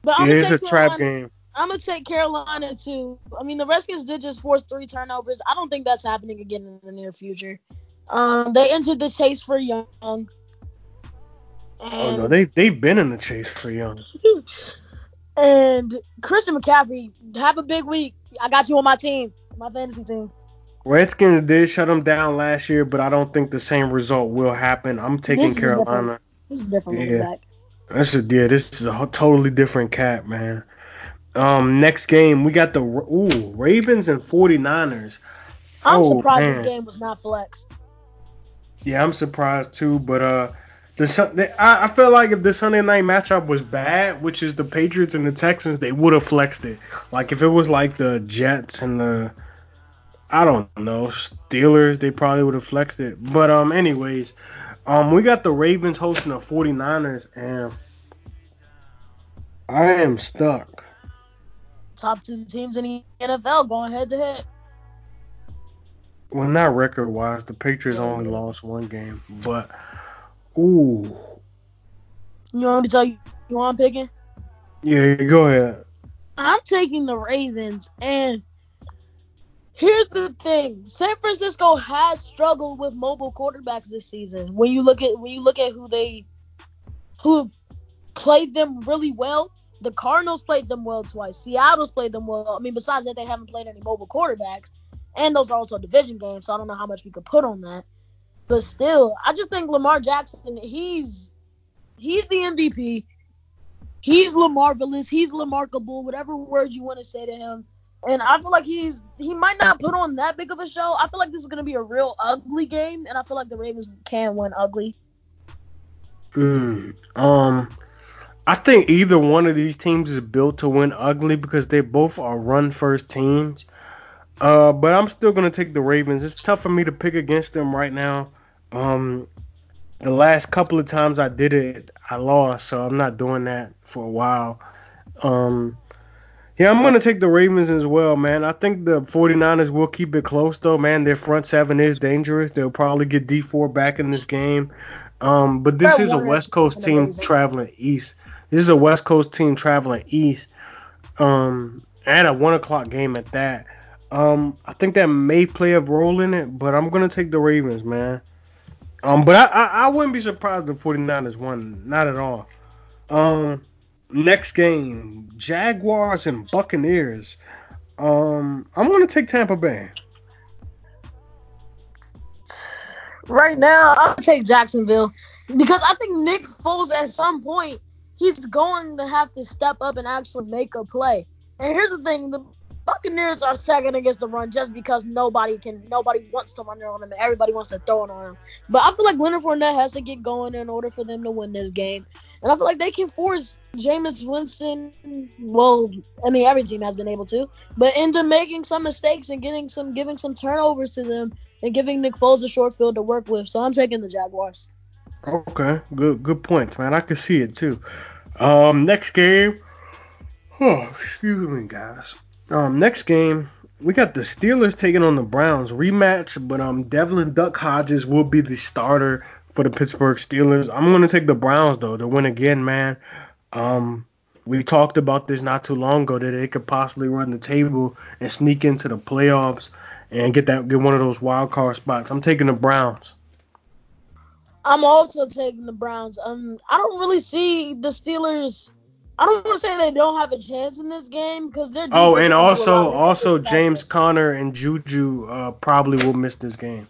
But I'm gonna it's a trap game. I'm gonna take Carolina too. I mean, the Redskins did just force three turnovers. I don't think that's happening again in the near future. Um, they entered the chase for Young. And, Oh no, they they've been in the chase for Young. and Christian McCaffrey, have a big week. I got you on my team, my fantasy team. Redskins did shut them down last year, but I don't think the same result will happen. I'm taking This is Carolina. This is different Yeah. This is yeah, this is a totally different cat, man. Um, next game we got the ooh Ravens and 49ers. I'm Oh, surprised man. this game was not flexed. Yeah, I'm surprised too, but uh, the I feel like if the Sunday night matchup was bad, which is the Patriots and the Texans, they would have flexed it. Like if it was like the Jets and the I don't know Steelers, they probably would have flexed it. But um, anyways, um, we got the Ravens hosting the 49ers, and I am stuck. Top two teams in the NFL going head to head. Well, not record wise, the Patriots only lost one game, but ooh, You want me to tell you who I'm picking? yeah, go ahead. I'm taking the Ravens, and here's the thing: San Francisco has struggled with mobile quarterbacks this season. When you look at when you look at who they who played them really well, the Cardinals played them well twice. Seattle's played them well. I mean, besides that, they haven't played any mobile quarterbacks, and those are also division games. So I don't know how much we could put on that. But still, I just think Lamar Jackson, he's he's the MVP. He's Lamarvelous. He's Lamarkable. Whatever words you want to say to him. And I feel like he's he might not put on that big of a show. I feel like this is gonna be a real ugly game, and I feel like the Ravens can win ugly. Mm, um, I think either one of these teams is built to win ugly because they both are run first teams. Uh, but I'm still gonna take the Ravens. It's tough for me to pick against them right now. Um, the last couple of times I did it, I lost, so I'm not doing that for a while. Um, yeah, I'm gonna take the Ravens as well, man. I think the 49ers will keep it close though, man. Their front seven is dangerous. They'll probably get Dee Ford back in this game. Um, but this is a West Coast team amazing. traveling east. This is a West Coast team traveling east. Um, and a one o'clock game at that. Um, I think that may play a role in it, but I'm gonna take the Ravens, man. Um, but I, I, I wouldn't be surprised if 49ers won. Not at all. Um, next game, Jaguars and Buccaneers. Um, I'm gonna take Tampa Bay. Right now, I'll take Jacksonville because I think Nick Foles at some point he's going to have to step up and actually make a play. And here's the thing: the Buccaneers are second against the run just because nobody can, nobody wants to run on them, and everybody wants to throw it on them. But I feel like Leonard Fournette has to get going in order for them to win this game, and I feel like they can force Jameis Winston. Well, I mean every team has been able to, but into making some mistakes and getting some, giving some turnovers to them and giving Nick Foles a short field to work with. So I'm taking the Jaguars. Okay, good good points, man. I can see it too. Um, next game. Oh, excuse me, guys. Um, next game we got the Steelers taking on the Browns rematch, but um, Devlin Duck Hodges will be the starter for the Pittsburgh Steelers. I'm gonna take the Browns though to win again, man. Um, we talked about this not too long ago that they could possibly run the table and sneak into the playoffs and get that get one of those wild card spots. I'm taking the Browns. I'm also taking the Browns. Um, I don't really see the Steelers. I don't want to say they don't have a chance in this game because they're. Oh, and also also James Conner and Juju uh, probably will miss this game.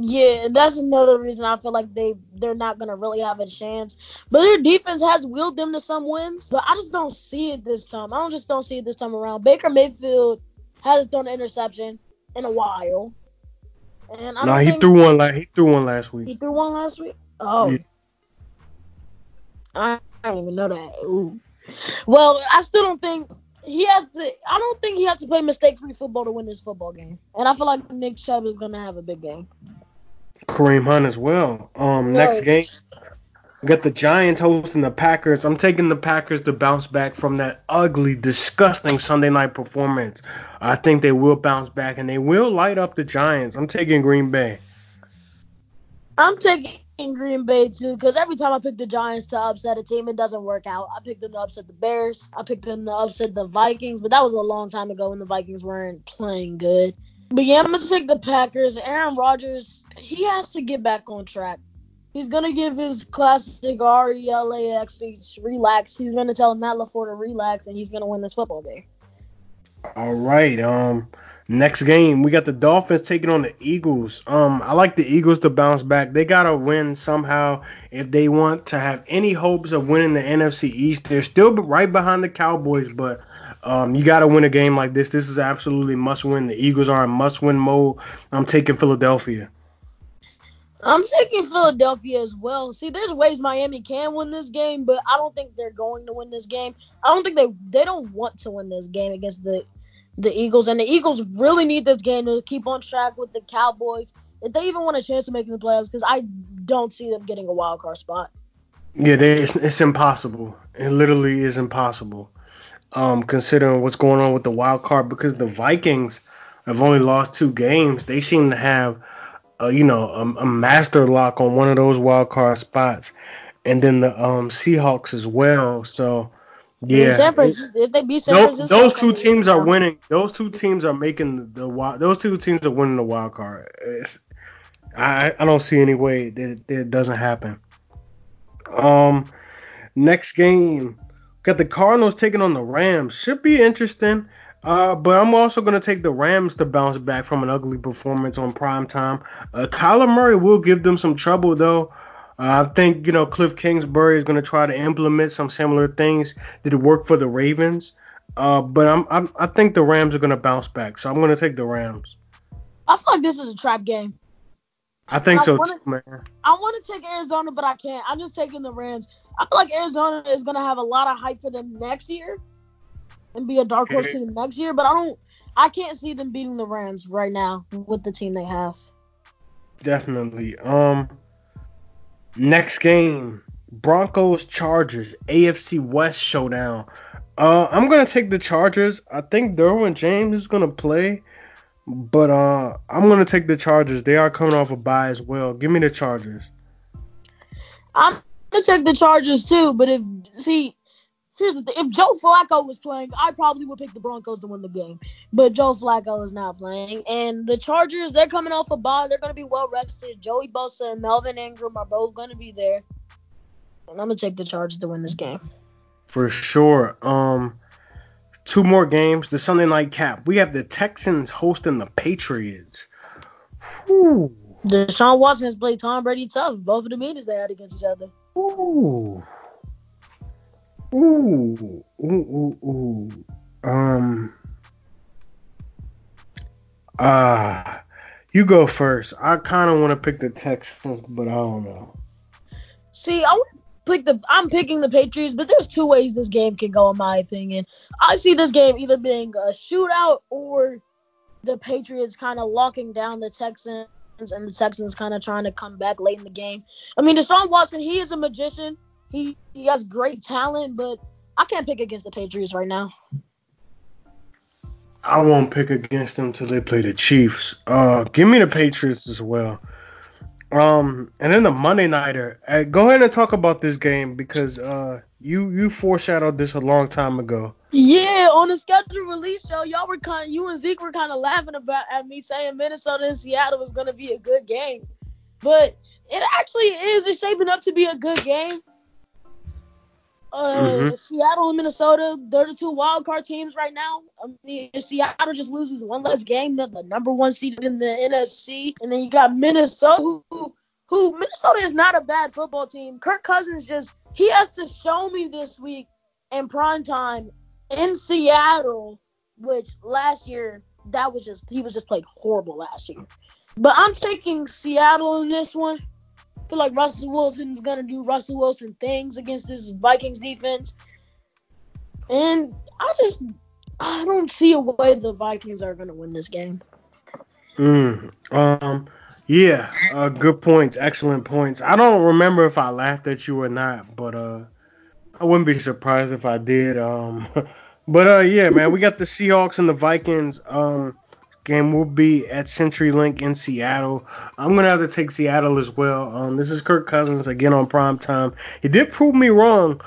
Yeah, that's another reason I feel like they they're not gonna really have a chance. But their defense has willed them to some wins, but I just don't see it this time. I don't just don't see it this time around. Baker Mayfield hasn't thrown an interception in a while, and I No, he threw one like he threw one last week. he threw one last week. Oh, Yeah. I, I didn't even know that. Ooh. Well, I still don't think he has to. I don't think he has to play mistake-free football to win this football game. And I feel like Nick Chubb is gonna have a big game. Kareem Hunt as well. Um, next game, we got the Giants hosting the Packers. I'm taking the Packers to bounce back from that ugly, disgusting Sunday night performance. I think they will bounce back and they will light up the Giants. I'm taking Green Bay. I'm taking Green Bay too, because every time I pick the Giants to upset a team, it doesn't work out. I picked them to upset the Bears. I picked them to upset the Vikings, but that was a long time ago when the Vikings weren't playing good. But yeah, I'm gonna take the Packers. Aaron Rodgers, he has to get back on track. He's gonna give his classic R E L A X speech relax. He's gonna tell Matt LaFleur to relax, and he's gonna win this football game. All right. Um, next game we got the Dolphins taking on the Eagles. Um, I like the Eagles to bounce back. They gotta win somehow if they want to have any hopes of winning the NFC East. They're still right behind the Cowboys, but um, you got to win a game like this. This is absolutely must win. The Eagles are in must win mode. I'm taking Philadelphia. I'm taking Philadelphia as well. See, there's ways Miami can win this game, but I don't think they're going to win this game. I don't think they they don't want to win this game against the the Eagles, and the Eagles really need this game to keep on track with the Cowboys if they even want a chance of making the playoffs. Because I don't see them getting a wild card spot. Yeah, they, it's, it's impossible. It literally is impossible. Um, considering what's going on with the wild card, because the Vikings have only lost two games, they seem to have a, you know, a, a, master lock on one of those wild card spots, and then the um, Seahawks as well. So yeah, if they beat San Francisco, those, those two teams are winning. Those two teams are making the wild. Those two teams are winning the wild card. It's, I I don't see any way that, that it doesn't happen. Um, next game, got the Cardinals taking on the Rams. Should be interesting. Uh, but I'm also going to take the Rams to bounce back from an ugly performance on prime time. Uh, Kyler Murray will give them some trouble, though. Uh, I think, you know, Cliff Kingsbury is going to try to implement some similar things that work for the Ravens. Uh, but I'm, I'm, i think the Rams are going to bounce back. So I'm going to take the Rams. I feel like this is a trap game. I think I so wanna, too, man. I want to take Arizona, but I can't. I'm just taking the Rams. I feel like Arizona is going to have a lot of hype for them next year and be a dark horse team next year. But I don't, I can't see them beating the Rams right now with the team they have. Definitely. Um, next game, Broncos Chargers AFC West showdown. Uh, I'm gonna take the Chargers. I think Derwin James is gonna play, but uh, I'm gonna take the Chargers. They are coming off a bye as well. Give me the Chargers. I'm gonna take the Chargers too, but if see here's the thing: if Joe Flacco was playing, I probably would pick the Broncos to win the game. But Joe Flacco is not playing, and the Chargers they're coming off a bye. They're going to be well rested. Joey Bosa and Melvin Ingram are both going to be there, and I'm gonna take the Chargers to win this game. For sure. Um, two more games. The Sunday night cap. We have the Texans hosting the Patriots. Ooh. Deshaun Watson has played Tom Brady tough. Both of the meetings they had against each other. Ooh. Ooh, ooh, ooh, ooh. Um. Ah, uh, you go first. I kind of want to pick the Texans, but I don't know. See, I pick the. I'm picking the Patriots, but there's two ways this game can go, in my opinion. I see this game either being a shootout or the Patriots kind of locking down the Texans and the Texans kind of trying to come back late in the game. I mean, Deshaun Watson, he is a magician. He he has great talent, but I can't pick against the Patriots right now. I won't pick against them till they play the Chiefs. Uh, give me the Patriots as well. Um, and then the Monday nighter. Uh, go ahead and talk about this game because uh, you you foreshadowed this a long time ago. Yeah, on the schedule release show, y'all were kind, of, you and Zeke were kind of laughing about at me saying Minnesota and Seattle was gonna be a good game, but it actually is. It's shaping up to be a good game. Uh, mm-hmm. Seattle and Minnesota, they're the two wild card teams right now. I mean, if Seattle just loses one less game, they're the number one seed in the NFC. And then you got Minnesota, who, who Minnesota is not a bad football team. Kirk Cousins just he has to show me this week in prime time in Seattle, which last year that was just he was just played horrible last year. But I'm taking Seattle in this one feel like Russell Wilson's gonna do Russell Wilson things against this Vikings defense, and I just I don't see a way the Vikings are gonna win this game. Mm, um, yeah, uh, good points, excellent points. I don't remember if I laughed at you or not, but uh, I wouldn't be surprised if I did. Um, but uh, yeah, man, we got the Seahawks and the Vikings. Um game will be at CenturyLink in Seattle. I'm gonna have to take Seattle as well. Um, this is Kirk Cousins again on prime time. He did prove me wrong.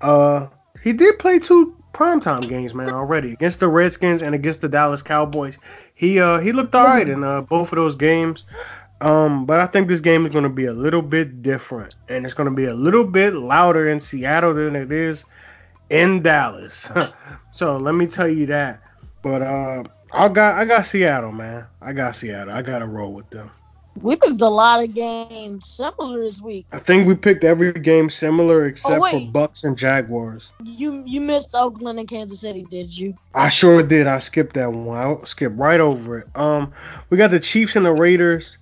Uh, he did play two primetime games, man, already against the Redskins and against the Dallas Cowboys. He uh he looked alright in uh, both of those games. Um, but I think this game is going to be a little bit different, and it's going to be a little bit louder in Seattle than it is in Dallas. so let me tell you that. But uh, I got I got Seattle, man. I got Seattle. I got to roll with them. We picked a lot of games similar this week. I think we picked every game similar except oh, for Bucks and Jaguars. You you missed Oakland and Kansas City, did you? I sure did. I skipped that one. I skipped right over it. Um, we got the Chiefs and the Raiders.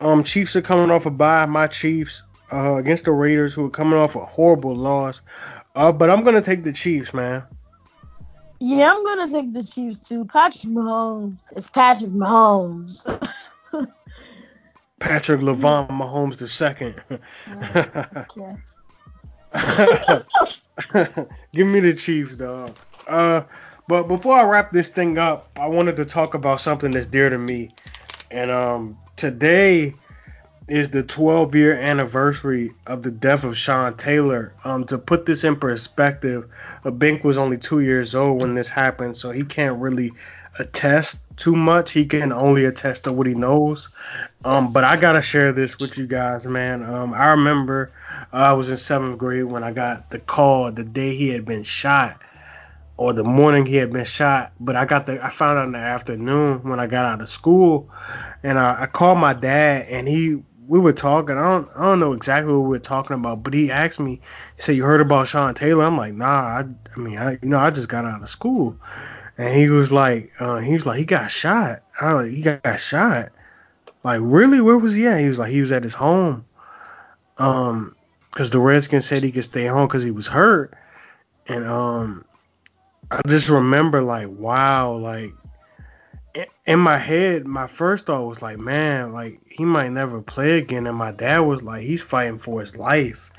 Um, Chiefs are coming off a bye. My Chiefs uh, against the Raiders, who are coming off a horrible loss. Uh, but I'm gonna take the Chiefs, man. Yeah, I'm gonna take the Chiefs too. Patrick Mahomes It's Patrick Mahomes. Patrick Levon Mahomes the second. Give me the Chiefs, dog. Uh, but before I wrap this thing up, I wanted to talk about something that's dear to me. And um, today is the 12 year anniversary of the death of Sean Taylor. Um, to put this in perspective, Bink was only two years old when this happened, so he can't really attest too much. He can only attest to what he knows. Um, but I gotta share this with you guys, man. Um, I remember uh, I was in seventh grade when I got the call the day he had been shot, or the morning he had been shot. But I got the I found out in the afternoon when I got out of school, and I, I called my dad, and he we were talking. I don't I don't know exactly what we were talking about, but he asked me. He said, "You heard about Sean Taylor?" I'm like, "Nah, I, I mean, I you know I just got out of school." And he was like, uh, he was like, he got shot. I like, he got shot. Like, really? Where was he at? He was like, he was at his home. Um, because the Redskins said he could stay home because he was hurt. And um, I just remember like, wow, like in my head, my first thought was like, man, like he might never play again. And my dad was like, he's fighting for his life.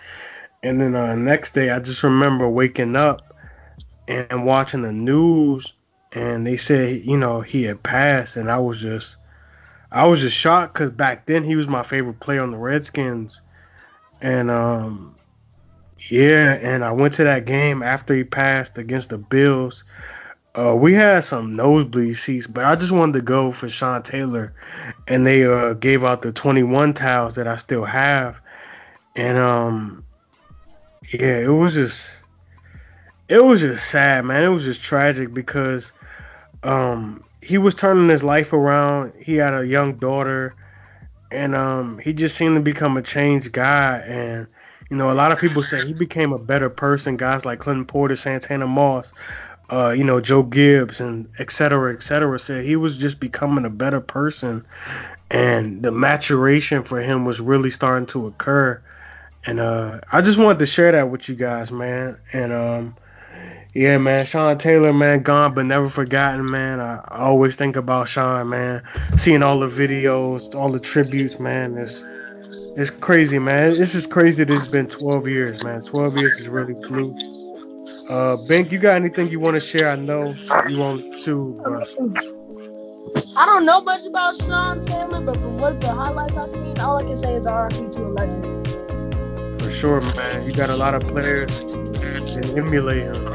And then uh, next day, I just remember waking up and watching the news and they said you know he had passed, and I was just I was just shocked because back then he was my favorite player on the Redskins, and um yeah, and I went to that game after he passed against the Bills. Uh, we had some nosebleed seats, but I just wanted to go for Sean Taylor, and they uh, gave out the 21 towels that I still have, and um, yeah, it was just, it was just sad, man. It was just tragic because um, he was turning his life around. He had a young daughter, and um, he just seemed to become a changed guy. And you know, a lot of people say he became a better person. Guys like Clinton Portis, Santana Moss, uh, you know, Joe Gibbs, and et cetera, et cetera, said he was just becoming a better person. And the maturation for him was really starting to occur. And uh, I just wanted to share that with you guys, man. And um, yeah, man, Sean Taylor, man, gone but never forgotten, man. I, always think about Sean, man. Seeing all the videos, all the tributes, man. It's it's crazy, man. This is crazy. That it's been 12 years, man. 12 years is really flew. Uh, Bink, you got anything you want to share? I know you want to. But... I don't know much about Sean Taylor, but from what the highlights I've seen, all I can say is RIP to a legend. For sure, man. You got a lot of players and emulate him.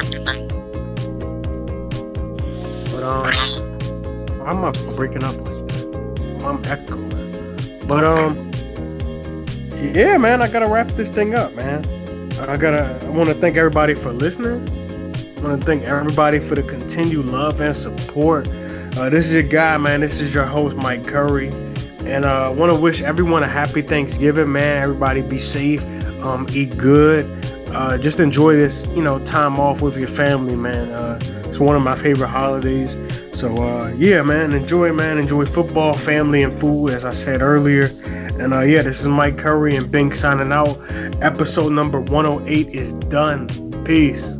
But um, I'm not breaking up like that. I'm echoing. But um, yeah, man, I gotta wrap this thing up, man. I gotta. I want to thank everybody for listening. I want to thank everybody for the continued love and support. Uh, this is your guy, man. This is your host, Mike Curry. And I uh, want to wish everyone a happy Thanksgiving, man. Everybody be safe, um, eat good, uh, just enjoy this, you know, time off with your family, man. Uh, it's one of my favorite holidays. So uh, yeah, man, enjoy, man, enjoy football, family, and food, as I said earlier. And uh, yeah, this is Mike Curry and Bink signing out. Episode number 108 is done. Peace.